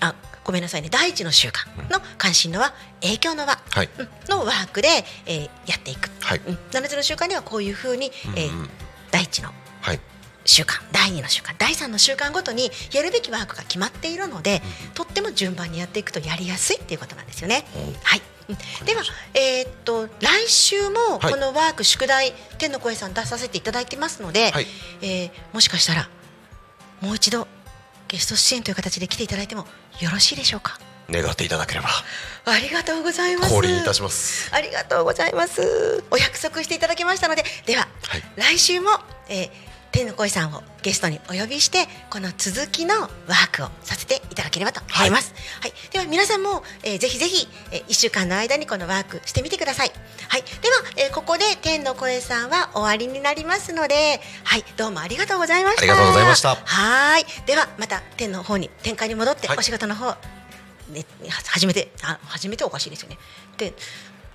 あごめんなさいね。第一の習慣の関心の輪影響の輪、はい。うん。のワークで、えーやっていく、はい。うん、7つの習慣ではこういうふうに、えーうん。うん第一のはい。習慣。第2の習慣。第3の習慣ごとにやるべきワークが決まっているので、とっても順番にやっていくとやりやすいっていうことなんですよね。はい、うん。では、えーっと来週もはい。このワーク、宿題天の声さん出させていただいてますので、はい。えーもしかしたらもう一度ゲスト出演という形で来ていただいてもよろしいでしょうか？願っていただければありがとうございます。降臨いたしますありがとうございます。お約束していただきましたので、では、はい来週も、えー、天の声さんをゲストにお呼びして、この続きのワークをさせていただければと思います。はい、では皆さんも、えー、ぜひぜひ、えー、1週間の間にこのワークしてみてください。はい、では、えー、ここで天の声さんは終わりになりますので、はい、どうもありがとうございました。ありがとうございましたはい、ではまた天の方に展開に戻って、はいお仕事の方ね、初めてあ初めておかしいですよね。で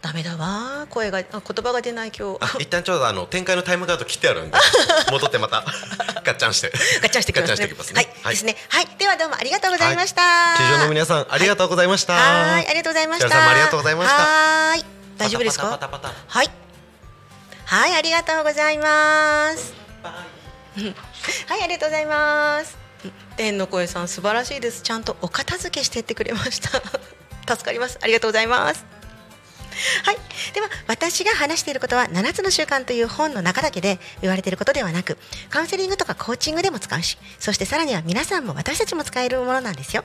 ダメだわ声があ言葉が出ない今日。あ一旦ちょうどあの展開のタイムカード切ってあるんで (laughs) 戻ってまたガッチャンしてガッチャンしてきますね。ガッチャンしてきますねはい、ですね。はい、ではどうもありがとうございました。地上の皆さんありがとうございました、はい、ありがとうございました。ありがとうございましたはーい、大丈夫ですか？パタパタパタパはい。はい、ありがとうございます。はい、ありがとうございます。天の声さん素晴らしいです。ちゃんとお片付けしてってくれました。助かります。ありがとうございます。はい、では私が話していることは7つの習慣という本の中だけで言われていることではなくカウンセリングとかコーチングでも使うしそしてさらには皆さんも私たちも使えるものなんですよ。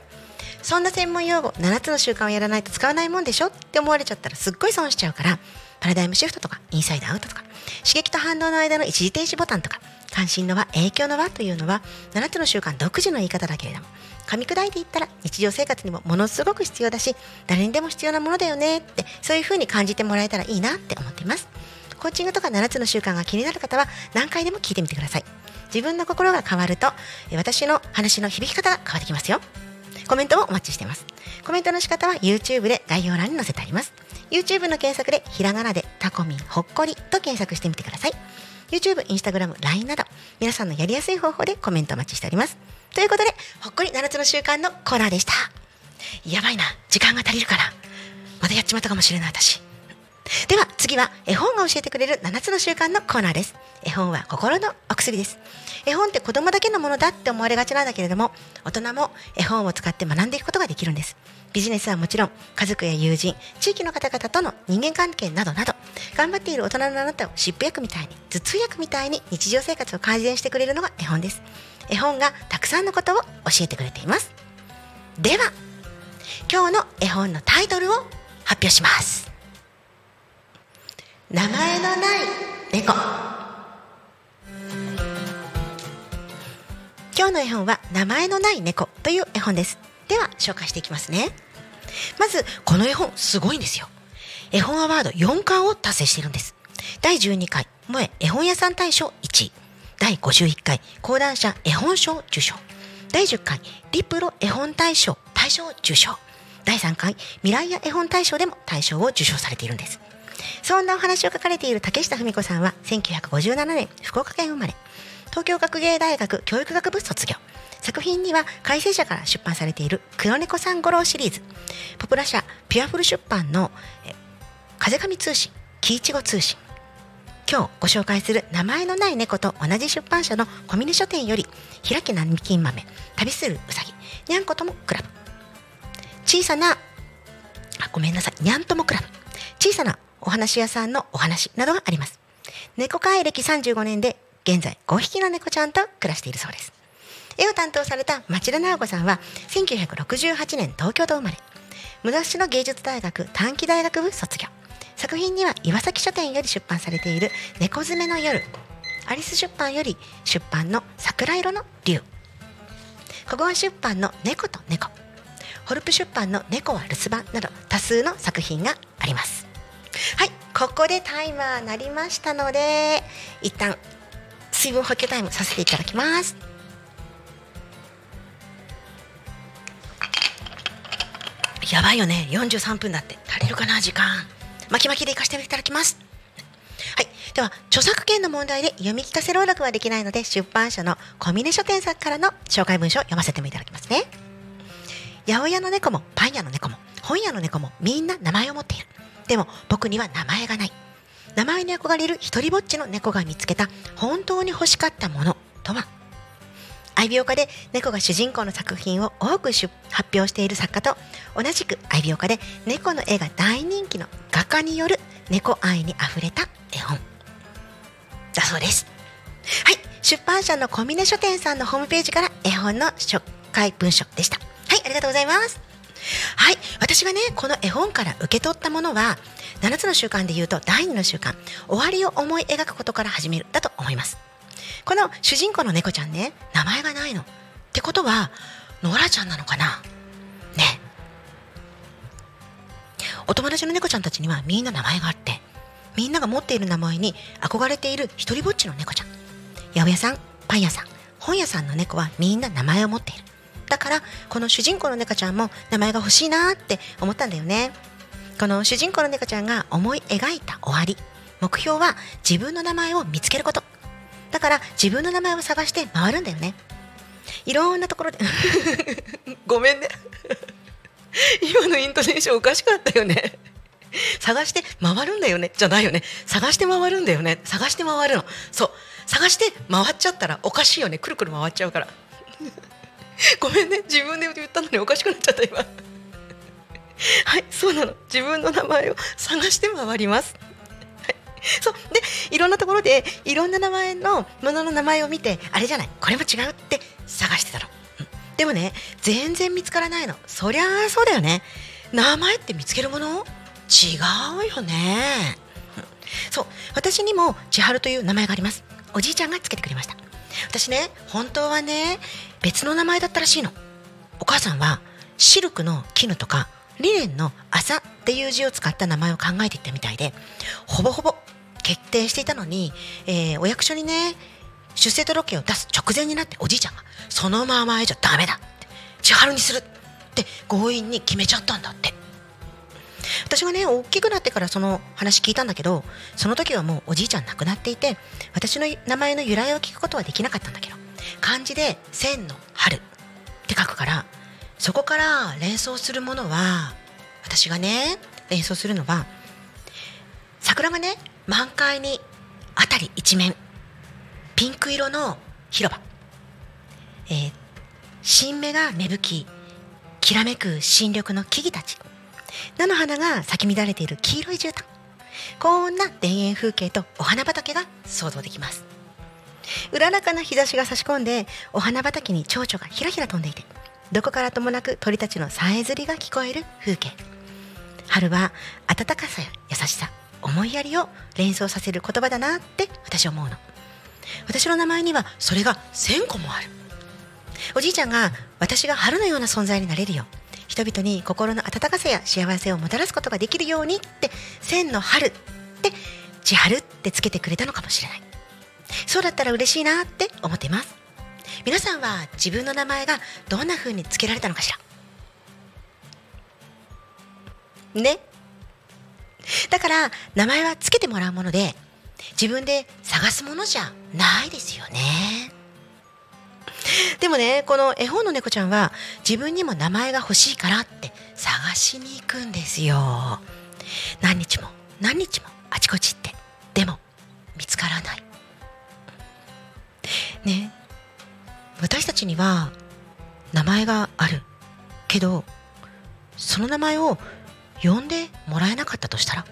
そんな専門用語7つの習慣をやらないと使わないもんでしょって思われちゃったらすっごい損しちゃうからパラダイムシフトとかインサイドアウトとか刺激と反応の間の一時停止ボタンとか関心の輪影響の輪というのは7つの習慣独自の言い方だけれども噛み砕いていったら日常生活にもものすごく必要だし誰にでも必要なものだよねってそういう風に感じてもらえたらいいなって思っています。コーチングとか7つの習慣が気になる方は何回でも聞いてみてください。自分の心が変わるとえ私の話の響き方が変わってきますよ。コメントもお待ちしています。コメントの仕方は YouTube で概要欄に載せてあります。YouTube の検索でひらがなでタコミンほっこりと検索してみてください。YouTube、Instagram、LINE など皆さんのやりやすい方法でコメントお待ちしております。ということでほっこり7つの習慣のコーナーでした。やばいな。時間が足りるから。またやっちまったかもしれない私。では次は絵本が教えてくれる7つの習慣のコーナーです。絵本は心のお薬です。絵本って子供だけのものだって思われがちなんだけれども大人も絵本を使って学んでいくことができるんです。ビジネスはもちろん家族や友人地域の方々との人間関係などなど頑張っている大人のあなたを湿布薬みたいに頭痛薬みたいに日常生活を改善してくれるのが絵本です。絵本がたくさんのことを教えてくれています。では今日の絵本のタイトルを発表します。名前のない猫。今日の絵本は名前のない猫という絵本です。では紹介していきますね。まずこの絵本すごいんですよ。絵本アワード4冠を達成しているんです。第12回萌え絵本屋さん大賞1位。第51回講談社絵本賞受賞。第10回リプロ絵本大賞大賞受賞。第3回未来屋絵本大賞でも大賞を受賞されているんです。そんなお話を書かれている竹下文子さんは1957年福岡県生まれ。東京学芸大学教育学部卒業。作品には改正社から出版されている黒猫さん五郎シリーズ。ポプラ社ピュアフル出版の風上通信喜一語通信。今日ご紹介する名前のない猫と同じ出版社の小峰書店より開き並金豆旅するうさぎにゃんこともクラブ。小さなあごめんなさいにゃんともクラブ。小さなお話屋さんのお話などがあります。猫飼い歴35年で現在5匹の猫ちゃんと暮らしているそうです。絵を担当された町田直子さんは1968年東京と生まれ。武蔵野芸術大学短期大学部卒業。作品には岩崎書店より出版されている「猫詰めの夜」アリス出版より出版の「桜色の竜」小川出版の「猫と猫」ホルプ出版の「猫は留守番」など多数の作品があります。はいここでタイマー鳴りましたので一旦水分補給タイムさせていただきます。やばいよね。43分だって。足りるかな時間。巻き巻きでいかせていただきます。はい。では著作権の問題で読み聞かせ朗読はできないので出版社の小峰書店さんからの紹介文書を読ませてもいただきますね。八百屋の猫もパン屋の猫も本屋の猫もみんな名前を持っている。でも僕には名前がない。名前に憧れる一人ぼっちの猫が見つけた本当に欲しかったものとは？愛病家で猫が主人公の作品を多く発表している作家と同じく愛病家で猫の絵が大人気の画家による猫愛にあふれた絵本。だそうです。はい出版社の小峰書店さんのホームページから絵本の紹介文書でした。はいありがとうございます。はい私がねこの絵本から受け取ったものは7つの習慣で言うと第2の習慣終わりを思い描くことから始めるだと思います。この主人公の猫ちゃんね名前がないの。ってことはノラちゃんなのかな？ね。お友達の猫ちゃんたちにはみんな名前があってみんなが持っている名前に憧れている一人ぼっちの猫ちゃん。八百屋さんパン屋さん本屋さんの猫はみんな名前を持っている。だからこの主人公の猫ちゃんも名前が欲しいなって思ったんだよね。この主人公の猫ちゃんが思い描いた終わり。目標は自分の名前を見つけること。だから自分の名前を探して回るんだよね。いろんなところで (laughs) ごめんね。(laughs) 今のイントネーションおかしかったよね。探して回るんだよね。じゃないよね。探して回るんだよね。探して回るの。そう。探して回っちゃったらおかしいよね。くるくる回っちゃうから。(laughs) ごめんね。自分で言ったのにおかしくなっちゃった今。(laughs) はいそうなの。自分の名前を探して回ります。はい。そう。でいろんなところでいろんな名前のものの名前を見てあれじゃない。これも違うって探してたの、うん。でもね全然見つからないの。そりゃあそうだよね。名前って見つけるもの？違うよね。そう。私にも千春という名前があります。おじいちゃんがつけてくれました。私ね本当はね別の名前だったらしいの。お母さんはシルクの絹とかリネンの麻っていう字を使った名前を考えていったみたいでほぼほぼ決定していたのに、えーお役所にね出生届を出す直前になっておじいちゃんがそのままじゃダメだって千春にするって強引に決めちゃったんだって。私がね大きくなってからその話聞いたんだけどその時はもうおじいちゃん亡くなっていて私の名前の由来を聞くことはできなかったんだけど。漢字で「千の春」って書くからそこから連想するものは私がね連想するのは桜がね満開に辺り一面ピンク色の広場、えー新芽が芽吹ききらめく新緑の木々たち。菜の花が咲き乱れている黄色い絨毯。こんな田園風景とお花畑が想像できます。うららかな日差しが差し込んでお花畑に蝶々がひらひら飛んでいてどこからともなく鳥たちのさえずりが聞こえる風景。春は暖かさや優しさ思いやりを連想させる言葉だなって私は思うの。私の名前にはそれが1000個もある。おじいちゃんが私が春のような存在になれるよ人々に心の温かさや幸せをもたらすことができるようにって千の春って千春ってつけてくれたのかもしれない。そうだったら嬉しいなって思っています。皆さんは自分の名前がどんな風につけられたのかしら？ね。だから名前はつけてもらうもので自分で探すものじゃないですよね。でもねこの絵本の猫ちゃんは自分にも名前が欲しいからって探しに行くんですよ。何日も何日もあちこち行ってでも見つからない。ね。私たちには名前があるけどその名前を呼んでもらえなかったとしたら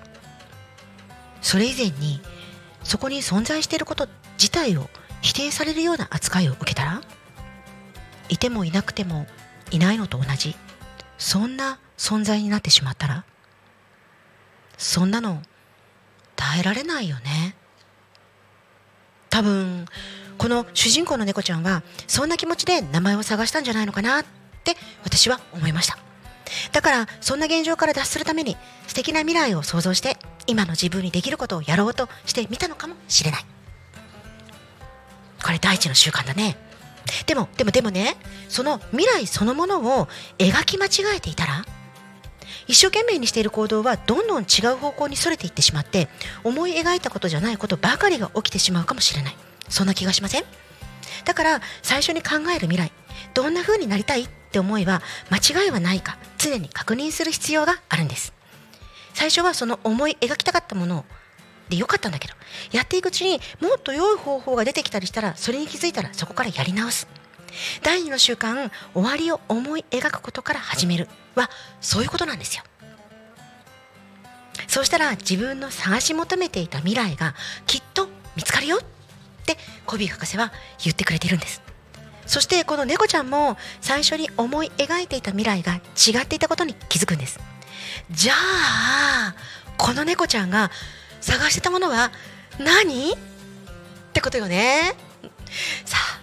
それ以前にそこに存在していること自体を否定されるような扱いを受けたらいてもいなくてもいないのと同じそんな存在になってしまったらそんなの耐えられないよね。多分この主人公の猫ちゃんはそんな気持ちで名前を探したんじゃないのかなって私は思いました。だからそんな現状から脱するために素敵な未来を想像して今の自分にできることをやろうとしてみたのかもしれない。これ第一の習慣だね。でもでもでもねその未来そのものを描き間違えていたら一生懸命にしている行動はどんどん違う方向にそれていってしまって思い描いたことじゃないことばかりが起きてしまうかもしれない。そんな気がしません？だから最初に考える未来どんな風になりたいって思いは間違いはないか常に確認する必要があるんです。最初はその思い描きたかったものでよかったんだけどやっていくうちにもっと良い方法が出てきたりしたらそれに気づいたらそこからやり直す。第二の習慣終わりを思い描くことから始める。はそういうことなんですよ。そうしたら自分の探し求めていた未来がきっと見つかるよ。ってコビー博士は言ってくれているんです。そしてこの猫ちゃんも最初に思い描いていた未来が違っていたことに気づくんです。じゃあこの猫ちゃんが探してたものは何？ってことよね。さあ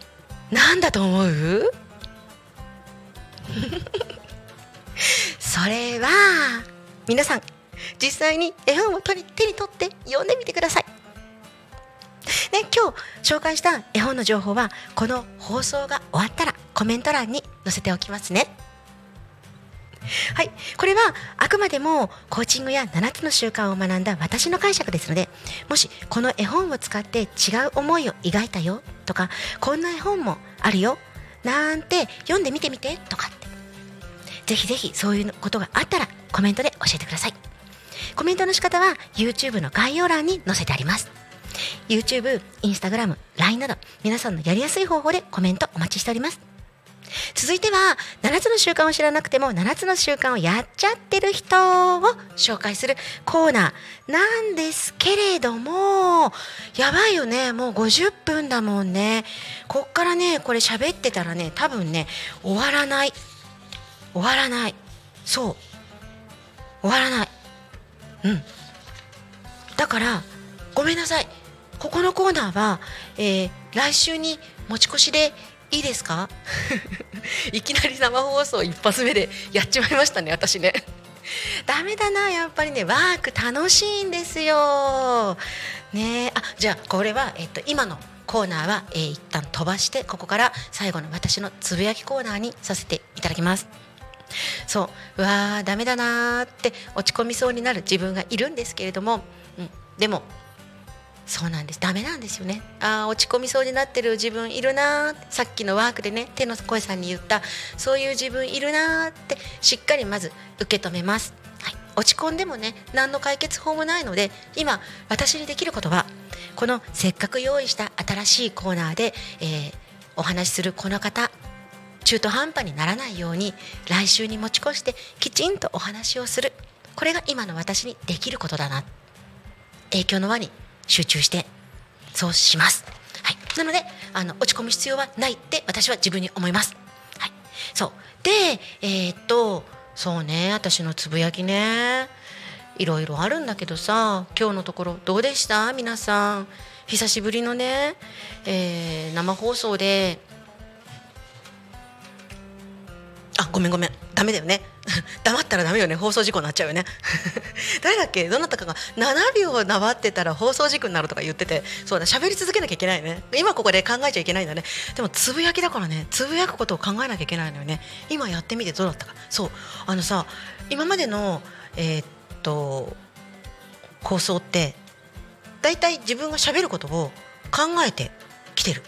何だと思う？(laughs) それは皆さん実際に絵本を手に取って読んでみてください。ね、今日紹介した絵本の情報はこの放送が終わったらコメント欄に載せておきますね。はい、これはあくまでもコーチングや7つの習慣を学んだ私の解釈ですのでもしこの絵本を使って違う思いを描いたよとかこんな絵本もあるよなんて読んでみてみてとかってぜひぜひそういうことがあったらコメントで教えてください。コメントの仕方は YouTube の概要欄に載せてあります。YouTube、Instagram、LINE など皆さんのやりやすい方法でコメントお待ちしております。続いては7つの習慣を知らなくても7つの習慣をやっちゃってる人を紹介するコーナーなんですけれどもやばいよね。もう50分だもんね。こっからねこれ喋ってたらね多分ね終わらない。終わらない。そう。終わらない。うん。だからごめんなさい。ここのコーナーは、えー来週に持ち越しでいいですか？(laughs) いきなり生放送一発目でやっちまいましたね私ね。(laughs) ダメだなやっぱりねワーク楽しいんですよ。ねあじゃあこれは、えっと、今のコーナーは、えー一旦飛ばしてここから最後の私のつぶやきコーナーにさせていただきます。そううわーダメだなーって落ち込みそうになる自分がいるんですけれども、うん、でもそうなんです。ダメなんですよね。あー落ち込みそうになってる自分いるなさっきのワークでね手の声さんに言ったそういう自分いるなってしっかりまず受け止めます、はい、落ち込んでもね何の解決法もないので今私にできることはこのせっかく用意した新しいコーナーで、えーお話しするこの方中途半端にならないように来週に持ち越してきちんとお話をする。これが今の私にできることだな。影響の輪に集中してそうします。はい、なのであの落ち込む必要はないって私は自分に思います。はい、そう。でえーっとそうね。私のつぶやきね。いろいろあるんだけどさ今日のところどうでした？皆さん。久しぶりのね、えー生放送であごめんごめん。ダメだよね。(laughs) 黙ったらダメよね。放送事故になっちゃうよね。(laughs) 誰だっけ？どなたかが。7秒黙ってたら放送事故になるとか言ってて。そうだ喋り続けなきゃいけないね。今ここで考えちゃいけないんだね。でもつぶやきだからね。つぶやくことを考えなきゃいけないのよね。今やってみてどうだったか。そう。あのさ今までのえーっと構想ってだいたい自分が喋ることを考えてきてる。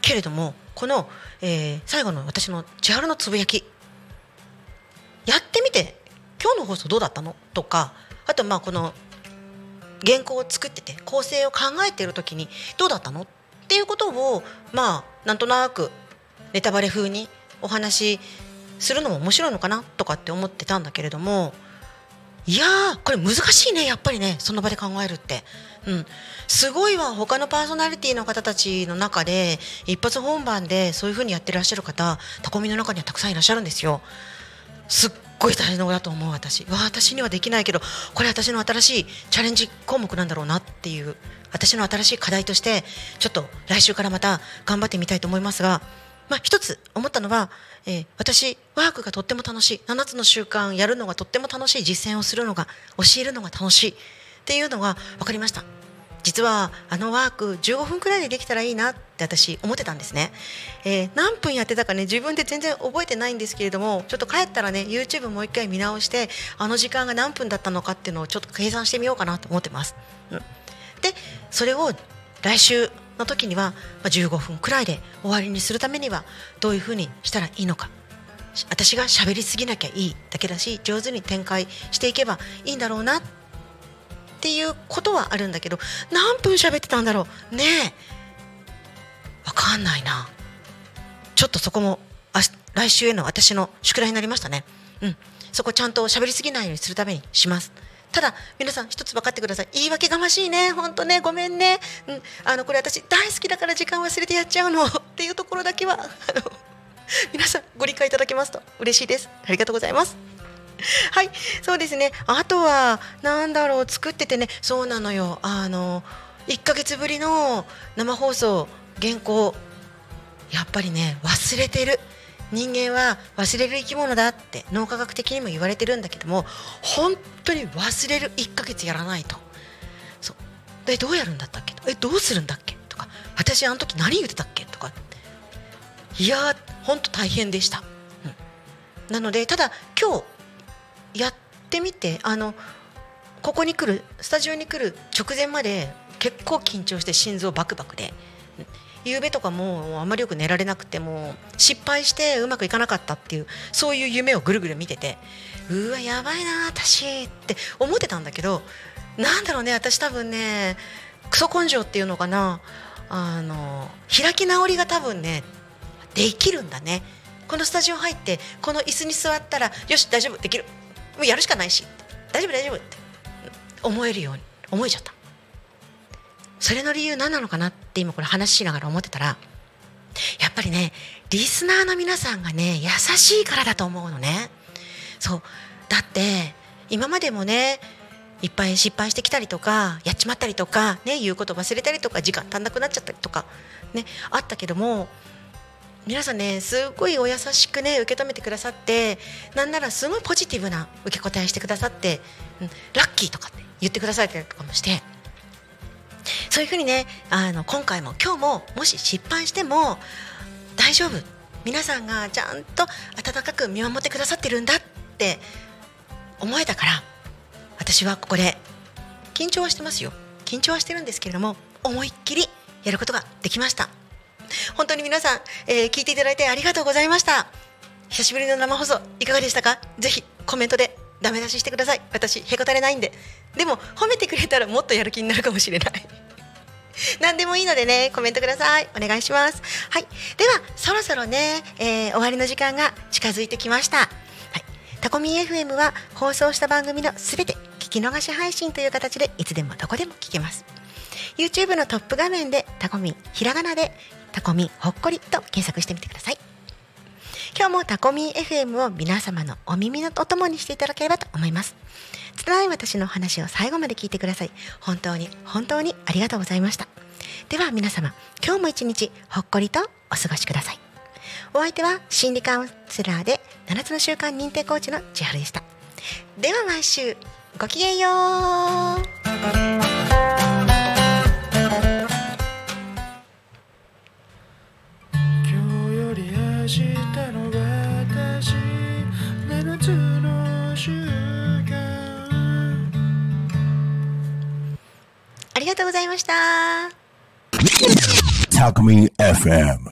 けれどもこの、えー最後の私の千春のつぶやき。やってみて。今日の放送どうだったの？とか。あとまあこの原稿を作ってて構成を考えている時にどうだったの？っていうことをまあなんとなくネタバレ風にお話しするのも面白いのかな？とかって思ってたんだけれども。いやーこれ難しいねやっぱりねその場で考えるって、うん、すごいわ他のパーソナリティの方たちの中で一発本番でそういう風にやってらっしゃる方タコミの中にはたくさんいらっしゃるんですよ。すっごい大変だと思う私。わ私にはできないけどこれ私の新しいチャレンジ項目なんだろうなっていう私の新しい課題としてちょっと来週からまた頑張ってみたいと思いますがまあ、一つ思ったのは、えー私ワークがとっても楽しい。7つの習慣やるのがとっても楽しい。実践をするのが教えるのが楽しい。っていうのが分かりました。実はあのワーク15分くらいでできたらいいなって私思ってたんですね、えー何分やってたかね自分で全然覚えてないんですけれどもちょっと帰ったらね YouTube もう一回見直してあの時間が何分だったのかっていうのをちょっと計算してみようかなと思ってます、うん、でそれを来週の時には、ま、15分くらいで終わりにするためにはどういうふうにしたらいいのか。私が喋りすぎなきゃいいだけだし上手に展開していけばいいんだろうなっていうことはあるんだけど何分喋ってたんだろうねえ。わかんないな。ちょっとそこもあ来週への私の宿題になりましたね。うん。そこちゃんと喋りすぎないようにするためにします。ただ皆さん一つ分かってください。言い訳がましいね。本当ね。ごめんね、うん、あのこれ私大好きだから時間忘れてやっちゃうの。っていうところだけはあの皆さんご理解いただけますと嬉しいです。ありがとうございます。はい、そうですね。あとはなんだろう。作っててね、そうなのよ。あの1ヶ月ぶりの生放送原稿。やっぱりね忘れてる。人間は忘れる生き物だって脳科学的にも言われてるんだけども本当に忘れる1ヶ月やらないと。そう。でどうやるんだったっけえどうするんだっけ？とか。私あの時何言ってたっけ？とか。いやー本当大変でした、うん。なのでただ今日やってみてあのここに来るスタジオに来る直前まで結構緊張して心臓バクバクで夕べとかもうあまりよく寝られなくても失敗してうまくいかなかったっていうそういう夢をぐるぐる見ててうわやばいな私って思ってたんだけどなんだろうね私多分ねクソ根性っていうのかなあの開き直りが多分ねできるんだね。このスタジオ入ってこの椅子に座ったらよし大丈夫できる。もうやるしかないし大丈夫大丈夫って思えるように思えちゃった。それの理由何なのかなって今これ話しながら思ってたらやっぱりねリスナーの皆さんがね優しいからだと思うのね。そう。だって今までもねいっぱい失敗してきたりとかやっちまったりとか、ね、言うこと忘れたりとか時間足んなくなっちゃったりとか、ね、あったけども皆さんねすごいお優しくね受け止めてくださってなんならすごいポジティブな受け答えしてくださって、うん、ラッキーとかって言ってくださったりとかもしてそういうふうにねあの今回も今日ももし失敗しても大丈夫。皆さんがちゃんと温かく見守ってくださってるんだって思えたから私はここで緊張はしてますよ。緊張はしてるんですけれども思いっきりやることができました。本当に皆さん、えー聞いていただいてありがとうございました。久しぶりの生放送いかがでしたか？ぜひコメントでダメ出ししてください。私へこたれないんで。でも褒めてくれたらもっとやる気になるかもしれない。(laughs) 何でもいいのでねコメントください。お願いします。はい。ではそろそろね、えー終わりの時間が近づいてきました。はい。タコミン FM は放送した番組のすべて聞き逃し配信という形でいつでもどこでも聞けます。YouTube のトップ画面でタコミンひらがなでタコミンほっこりと検索してみてください。今日もタコミン FM を皆様のお耳のお供にしていただければと思います。拙い私の話を最後まで聞いてください。本当に本当にありがとうございました。では皆様今日も一日ほっこりとお過ごしください。お相手は心理カウンセラーで7つの習慣認定コーチの千春でした。では毎週ごきげんよう。今日より明日の私7つの習りがとうございました。